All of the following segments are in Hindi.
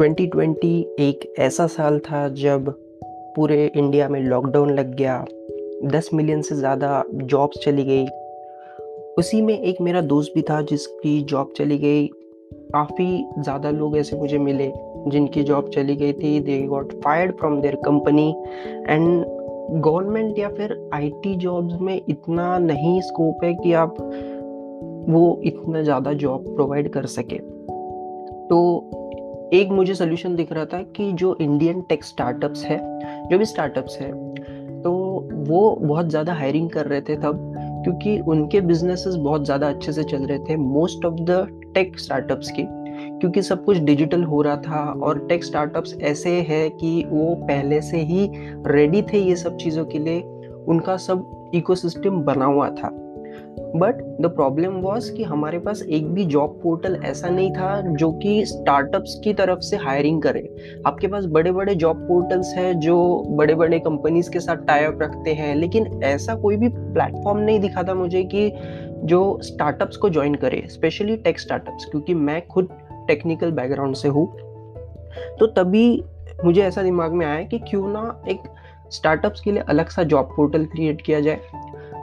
2020 एक ऐसा साल था जब पूरे इंडिया में लॉकडाउन लग गया। 10 मिलियन से ज़्यादा जॉब्स चली गई। उसी में एक मेरा दोस्त भी था जिसकी जॉब चली गई। काफ़ी ज़्यादा लोग ऐसे मुझे मिले जिनकी जॉब चली गई थी। They got fired from their company and government या फिर आईटी जॉब्स में इतना नहीं स्कोप है कि आप वो इतना ज़्यादा जॉब प्रोवाइड कर सके। तो एक मुझे सोल्यूशन दिख रहा था कि जो इंडियन टेक स्टार्टअप्स है, जो भी स्टार्टअप्स है तो वो बहुत ज़्यादा हायरिंग कर रहे थे तब, क्योंकि उनके बिजनेसेस बहुत ज़्यादा अच्छे से चल रहे थे most of the tech startups की, क्योंकि सब कुछ डिजिटल हो रहा था और टेक स्टार्टअप्स ऐसे है कि वो पहले से ही रेडी थे ये सब चीज़ों के लिए, उनका सब इकोसिस्टम बना हुआ था। बट द प्रॉब्लम वॉज़ कि हमारे पास एक भी जॉब पोर्टल ऐसा नहीं था जो कि स्टार्टअप्स की तरफ़ से हायरिंग करे। आपके पास बड़े बड़े जॉब पोर्टल्स हैं जो बड़े बड़े कंपनीज़ के साथ टाइप रखते हैं, लेकिन ऐसा कोई भी प्लेटफॉर्म नहीं दिखा था मुझे कि जो स्टार्टअप्स को ज्वाइन करे स्पेशली टेक स्टार्टअप्स क्योंकि मैं खुद टेक्निकल बैकग्राउंड से हूँ। तो तभी मुझे ऐसा दिमाग में आया कि क्यों ना एक स्टार्टअप्स के लिए अलग सा जॉब पोर्टल क्रिएट किया जाए।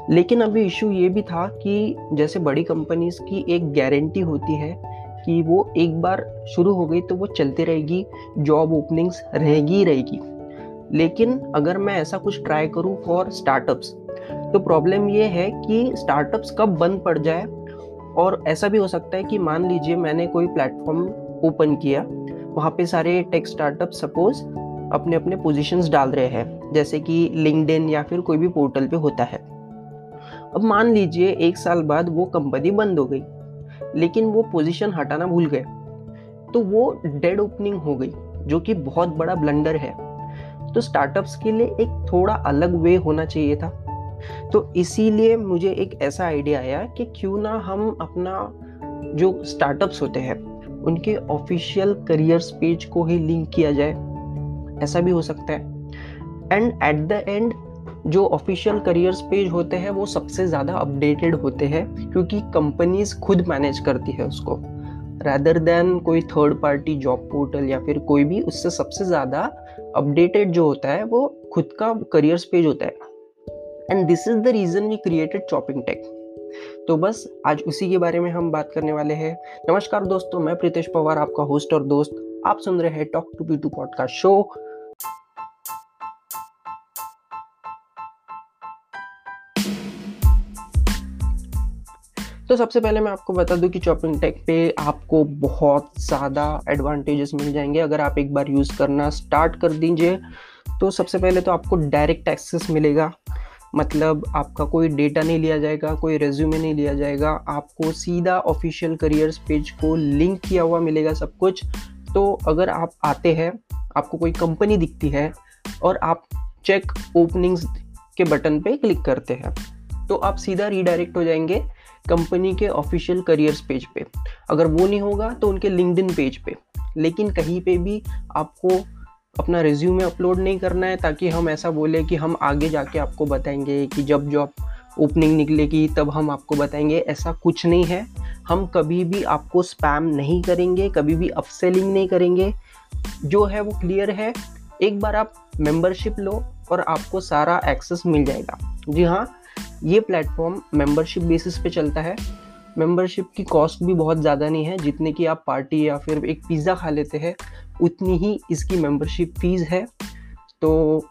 लेकिन अभी इशू ये भी था कि जैसे बड़ी कंपनीज़ की एक गारंटी होती है कि वो एक बार शुरू हो गई तो वो चलती रहेगी जॉब ओपनिंग्स रहेगी ही रहेगी। लेकिन अगर मैं ऐसा कुछ ट्राई करूँ फॉर स्टार्टअप्स तो प्रॉब्लम ये है कि स्टार्टअप्स कब बंद पड़ जाए? और ऐसा भी हो सकता है कि मान लीजिए मैंने कोई प्लेटफॉर्म ओपन किया, वहाँ पे सारे टेक स्टार्टअप सपोज़ अपने अपने पोजीशंस डाल रहे हैं, जैसे कि लिंकड या फिर कोई भी पोर्टल पे होता है। अब मान लीजिए एक साल बाद वो कंपनी बंद हो गई, लेकिन वो पोजीशन हटाना भूल गए। तो वो डेड ओपनिंग हो गई, जो कि बहुत बड़ा ब्लंडर है। तो स्टार्टअप्स के लिए एक थोड़ा अलग वे होना चाहिए था। तो इसीलिए मुझे एक ऐसा आइडिया आया कि क्यों ना हम अपना जो स्टार्टअप्स होते हैं, उनके ऑफिशियल करियर्स पेज को ही लिंक किया जाए। ऐसा भी हो सकता है। एंड एट द एंड जो ऑफिशियल करियर्स पेज होते हैं, वो सबसे ज़्यादा अपडेटेड होते हैं, क्योंकि कंपनीज़ खुद मैनेज करती है उसको। रैदर देन कोई थर्ड पार्टी जॉब पोर्टल या फिर कोई भी, उससे सबसे ज़्यादा अपडेटेड जो होता है, वो खुद का करियर्स पेज होता है। And this is the reason we created chopping tech तो बस, आज उसी के बारे में हम बात करने वाले हैं। नमस्कार दोस्तों, मैं प्रीतेश पवार, आपका होस्ट और दोस्त। आप सुन रहे हैं talk to P two podcast show तो सबसे पहले मैं आपको बता दूँ कि चॉपिंग टेक पे आपको बहुत ज़्यादा एडवांटेजेस मिल जाएँगे। अगर आप एक बार यूज़ करना स्टार्ट कर दीजिए तो सबसे पहले तो आपको डायरेक्ट एक्सेस मिलेगा। मतलब आपका कोई डेटा नहीं लिया जाएगा, कोई रेज्यूमे नहीं लिया जाएगा। आपको सीधा ऑफिशियल करियर्स पेज को लिंक किया हुआ मिलेगा सब कुछ। तो अगर आप आते हैं, आपको कोई कंपनी दिखती है और आप चेक ओपनिंग्स के बटन पे क्लिक करते हैं तो आप सीधा रीडायरेक्ट हो जाएँगे। कंपनी के ऑफिशियल करियर्स पेज पे। अगर वो नहीं होगा तो उनके लिंकड पेज पे। लेकिन कहीं पे भी आपको अपना रिज्यूमे अपलोड नहीं करना है, ताकि हम ऐसा बोले कि हम आगे जाके आपको बताएँगे कि जब जॉब ओपनिंग निकलेगी, तब हम आपको बताएँगे। ऐसा कुछ नहीं है। हम कभी भी आपको स्पैम नहीं करेंगे, कभी भी अपसेलिंग नहीं करेंगे। जो है वो क्लियर है। एक बार आप मेंबरशिप लो और आपको सारा एक्सेस मिल जाएगा। जी हाँ ये प्लेटफॉर्म मेंबरशिप बेसिस पे चलता है। मेंबरशिप की कॉस्ट भी बहुत ज़्यादा नहीं है, जितने की आप पार्टी या फिर एक पिज़्ज़ा खा लेते हैं, उतनी ही इसकी मेंबरशिप फ़ीस है। तो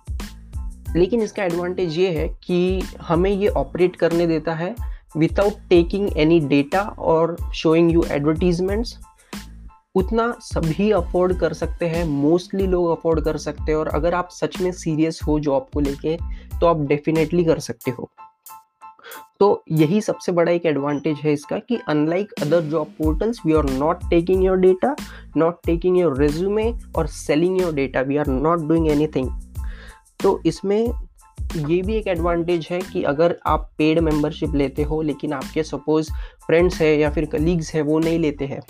लेकिन इसका एडवांटेज ये है कि हमें ये ऑपरेट करने देता है विदाउट टेकिंग एनी डेटा और शोइंग यू एडवर्टीजमेंट्स उतना सभी अफोर्ड कर सकते हैं मोस्टली लोग अफोर्ड कर सकते हैं और अगर आप सच में सीरियस हो जॉब को लेके तो आप डेफिनेटली कर सकते हो। तो यही सबसे बड़ा एक एडवांटेज है इसका कि unlike other job portals we are not taking your data not taking your resume और selling your data we are not doing anything तो इसमें ये भी एक एडवांटेज है कि अगर आप पेड मेंबरशिप लेते हो, लेकिन आपके सपोज़ फ्रेंड्स है या फिर कलीग्स है, वो नहीं लेते हैं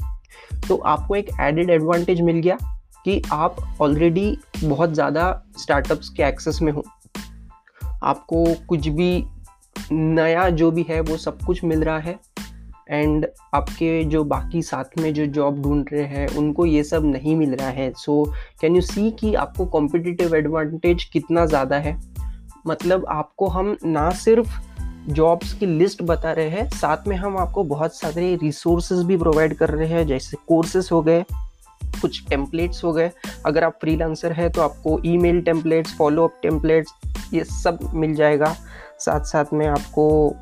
तो आपको एक एडेड एडवांटेज मिल गया कि आप ऑलरेडी बहुत ज़्यादा स्टार्टअप्स के एक्सेस में हो। आपको कुछ भी नया जो भी है, वो सब कुछ मिल रहा है। एंड आपके जो बाकी साथ में जो जॉब ढूंढ रहे हैं, उनको ये सब नहीं मिल रहा है। सो कैन यू सी कि आपको कॉम्पिटिटिव एडवांटेज कितना ज़्यादा है? मतलब आपको हम ना सिर्फ़ जॉब्स की लिस्ट बता रहे हैं, साथ में हम आपको बहुत सारे रिसोर्सेज भी प्रोवाइड कर रहे हैं, जैसे कोर्सेज हो गए, कुछ टेम्पलेट्स हो गए। अगर आप फ्रीलांसर हैं तो आपको email templates follow up templates ये सब मिल जाएगा। साथ साथ में आपको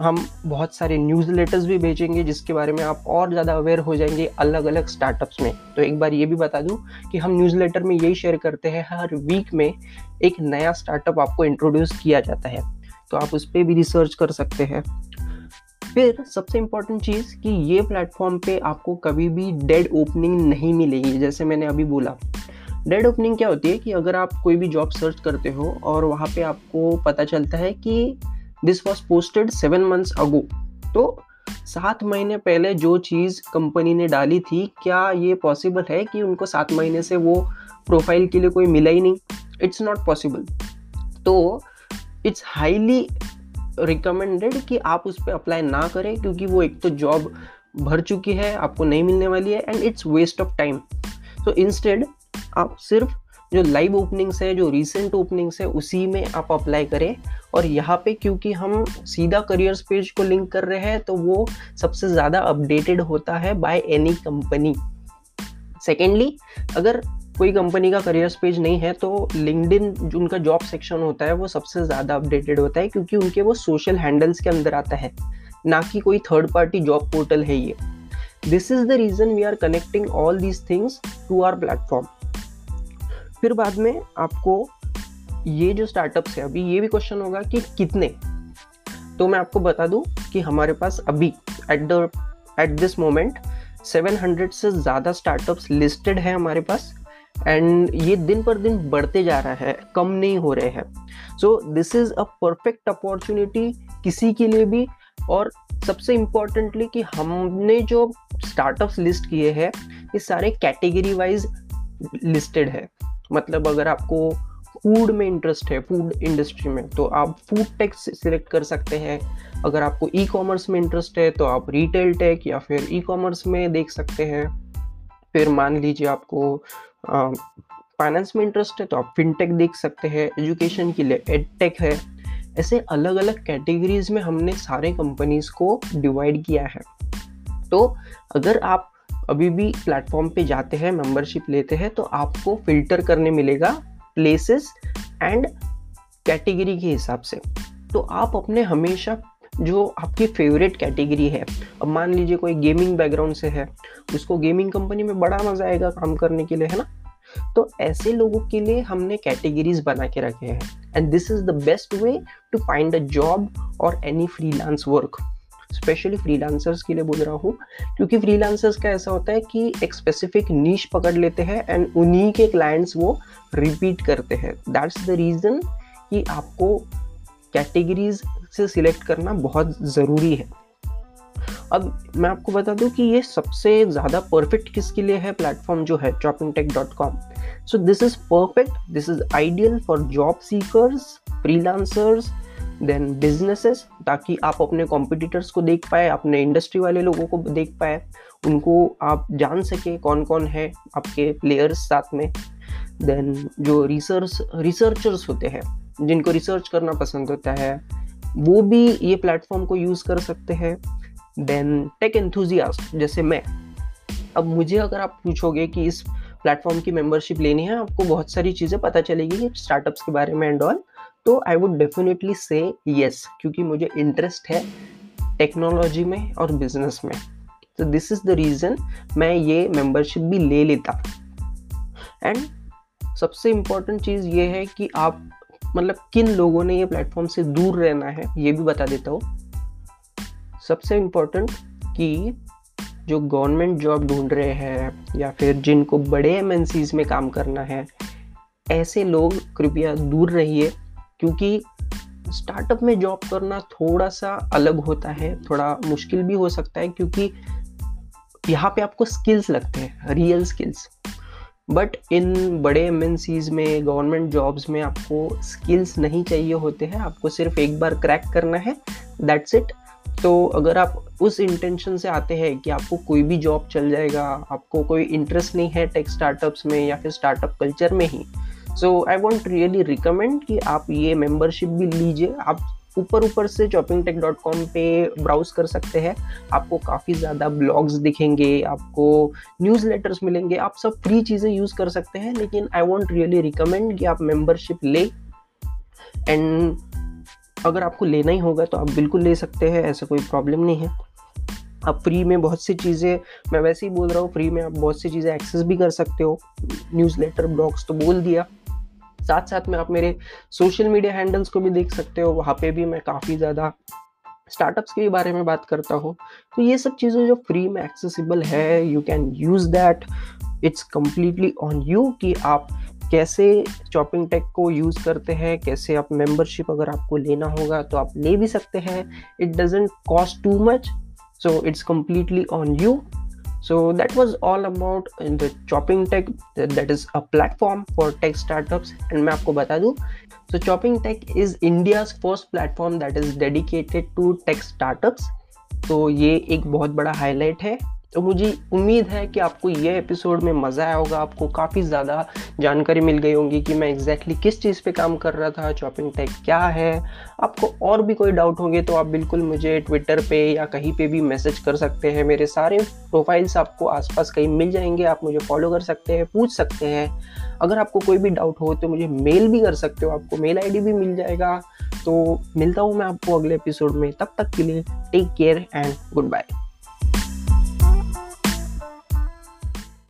हम बहुत सारे न्यूज़ लेटर्स भी भेजेंगे, जिसके बारे में आप और ज़्यादा अवेयर हो जाएँगे अलग अलग स्टार्टअप्स में। तो एक बार ये भी बता दूँ कि हम न्यूज़ लेटर में यही शेयर करते हैं, हर वीक में एक नया स्टार्टअप आपको इंट्रोड्यूस किया जाता है। तो आप उस पर भी रिसर्च कर सकते हैं। फिर सबसे इंपॉर्टेंट चीज़ कि ये प्लेटफॉर्म पे आपको कभी भी डेड ओपनिंग नहीं मिलेगी, जैसे मैंने अभी बोला। डेड ओपनिंग क्या होती है कि अगर आप कोई भी जॉब सर्च करते हो और वहाँ पे आपको पता चलता है कि this was posted seven months ago तो सात महीने पहले जो चीज़ कंपनी ने डाली थी, क्या ये पॉसिबल है कि उनको सात महीने से वो प्रोफ़ाइल के लिए कोई मिला ही नहीं? इट्स नॉट पॉसिबल तो इट्स हाईली रिकमेंडेड कि आप उस पर अप्लाई ना करें, क्योंकि वो एक तो जॉब भर चुकी है, आपको नहीं मिलने वाली है and it's waste of time तो इंस्टेड आप सिर्फ़ जो लाइव ओपनिंग्स है, जो रिसेंट ओपनिंग्स है, उसी में आप अप्लाई करें। और यहाँ पे क्योंकि हम सीधा करियर्स पेज को लिंक कर रहे हैं तो वो सबसे ज़्यादा अपडेटेड होता है बाय एनी कंपनी सेकेंडली अगर कोई कंपनी का करियर्स पेज नहीं है तो लिंकडिन जो उनका जॉब सेक्शन होता है, वो सबसे ज़्यादा अपडेटेड होता है, क्योंकि उनके वो सोशल हैंडल्स के अंदर आता है। ना कि कोई थर्ड पार्टी जॉब पोर्टल है ये। This is the reason we are connecting all these things to our platform फिर बाद में आपको ये जो स्टार्टअप्स है, अभी ये भी क्वेश्चन होगा कि कितने? तो मैं आपको बता दूँ कि हमारे पास अभी at the at this moment 700 से ज़्यादा स्टार्टअप्स लिस्टेड है हमारे पास एंड ये दिन पर दिन बढ़ते जा रहा है, कम नहीं हो रहे हैं। So this is a perfect opportunity किसी के लिए भी, और सबसे इम्पोर्टेंटली कि हमने जो स्टार्टअप्स लिस्ट किए हैं, ये सारे कैटेगरी वाइज लिस्टेड है। मतलब अगर आपको फ़ूड में इंटरेस्ट है फ़ूड इंडस्ट्री में तो आप फ़ूड टेक सिलेक्ट कर सकते हैं। अगर आपको ई कॉमर्स में इंटरेस्ट है तो आप रिटेल टेक या फिर ई कॉमर्स में देख सकते हैं। फिर मान लीजिए आपको फाइनेंस में इंटरेस्ट है तो आप फिनटेक देख सकते हैं। एजुकेशन के लिए एडटेक है। ऐसे अलग अलग कैटेगरीज में हमने सारे कंपनीज़ को डिवाइड किया है। तो अगर आप अभी भी प्लेटफॉर्म पे जाते हैं मेंबरशिप लेते हैं तो आपको फ़िल्टर करने मिलेगा प्लेसेस एंड कैटेगरी के हिसाब से। तो आप अपने हमेशा जो आपकी फेवरेट कैटेगरी है, अब मान लीजिए कोई गेमिंग बैकग्राउंड से है, उसको गेमिंग कंपनी में बड़ा मज़ा आएगा काम करने के लिए, है ना? तो ऐसे लोगों के लिए हमने कैटेगरीज बना के रखे हैं। And this is the best way to find a job और any freelance work specially freelancers के लिए बोल रहा हूँ, क्योंकि फ्रीलांसर्स का ऐसा होता है कि एक स्पेसिफिक नीच पकड़ लेते हैं एंड उन्हीं के क्लाइंट्स वो रिपीट करते हैं। दैट्स द रीज़न कि आपको कैटेगरीज से सिलेक्ट करना बहुत ज़रूरी है। अब मैं आपको बता दूँ कि ये सबसे ज़्यादा परफेक्ट किसके लिए है? प्लेटफॉर्म जो है chopping tech dot com so this is perfect this is ideal for job seekers freelancers then businesses, ताकि आप अपने कॉम्पिटिटर्स को देख पाए, अपने इंडस्ट्री वाले लोगों को देख पाए, उनको आप जान सके कौन कौन है आपके प्लेयर्स साथ में। देन जो रिसर्च रिसर्चर्स होते हैं, जिनको रिसर्च करना पसंद होता है, वो भी ये प्लेटफॉर्म को यूज़ कर सकते हैं। देन टेक एंथुजियास्ट जैसे मैं। अब मुझे अगर आप पूछोगे कि इस प्लेटफॉर्म की मेंबरशिप लेनी है, आपको बहुत सारी चीज़ें पता चलेगी स्टार्टअप्स के बारे में एंड ऑल तो I would definitely say yes क्योंकि मुझे इंटरेस्ट है टेक्नोलॉजी में और बिज़नेस में। तो दिस इज़ द रीज़न मैं ये मेंबरशिप भी ले लेता। एंड सबसे इम्पोर्टेंट चीज़ ये है कि आप मतलब किन लोगों ने ये प्लेटफॉर्म से दूर रहना है, ये भी बता देता हूँ। सबसे इम्पोर्टेंट कि जो गवर्नमेंट जॉब ढूंढ रहे हैं या फिर जिनको बड़े एम में काम करना है, ऐसे लोग कृपया दूर रहिए। क्योंकि स्टार्टअप में जॉब करना थोड़ा सा अलग होता है, थोड़ा मुश्किल भी हो सकता है क्योंकि यहाँ पे आपको स्किल्स लगते हैं रियल स्किल्स बट इन बड़े एम में गवर्नमेंट जॉब्स में आपको स्किल्स नहीं चाहिए होते हैं, आपको सिर्फ़ एक बार क्रैक करना है दैट्स इट तो अगर आप उस इंटेंशन से आते हैं कि आपको कोई भी जॉब चल जाएगा, आपको कोई इंटरेस्ट नहीं है टेक स्टार्टअप्स में या फिर स्टार्टअप कल्चर में ही so I want really recommend कि आप ये मेंबरशिप भी लीजिए। आप ऊपर ऊपर से चॉपिंग टेक डॉट कॉम पर ब्राउज कर सकते हैं। आपको काफ़ी ज़्यादा ब्लॉग्स दिखेंगे, आपको न्यूज़ लेटर्स मिलेंगे। आप सब फ्री चीज़ें यूज़ कर सकते हैं, लेकिन आई वॉन्ट रियली रिकमेंड कि आप मेम्बरशिप ले। एंड अगर आपको लेना ही होगा तो आप बिल्कुल ले सकते हैं, ऐसा कोई प्रॉब्लम नहीं है। आप फ्री में बहुत सी चीज़ें, मैं वैसे ही बोल रहा हूँ फ्री में आप बहुत सी चीज़ें एक्सेस भी कर सकते हो। न्यूज़ लेटर ब्लॉग्स तो बोल दिया। साथ साथ में आप मेरे सोशल मीडिया हैंडल्स को भी देख सकते हो, वहाँ पे भी मैं काफ़ी ज़्यादा स्टार्टअप्स के बारे में बात करता हूँ। तो ये सब चीज़ें जो फ्री में एक्सेसिबल है you can use that it's completely on you कि आप कैसे चॉपिंग टेक को यूज़ करते हैं, कैसे आप मेंबरशिप अगर आपको लेना होगा तो आप ले भी सकते हैं। It doesn't cost too much so it's completely on you. So that was all about the chopping tech that is a platform for tech startups and मैं आपको बता दूँ so chopping tech is india's first platform that is dedicated to tech startups तो ये एक बहुत बड़ा हाईलाइट है तो मुझे उम्मीद है कि आपको ये एपिसोड में मज़ा आया होगा, आपको काफ़ी ज़्यादा जानकारी मिल गई होगी कि मैं एग्जैक्टली exactly किस चीज़ पे काम कर रहा था चॉपिंग टैग क्या है। आपको और भी कोई डाउट होंगे तो आप बिल्कुल मुझे ट्विटर पे या कहीं पे भी मैसेज कर सकते हैं। मेरे सारे प्रोफाइल्स आपको आसपास कहीं मिल जाएँगे, आप मुझे फॉलो कर सकते हैं, पूछ सकते हैं। अगर आपको कोई भी डाउट हो तो मुझे मेल भी कर सकते हो, आपको मेल आईडी भी मिल जाएगा। तो मिलता हूँ मैं आपको अगले एपिसोड में, तब तक के लिए take care and good bye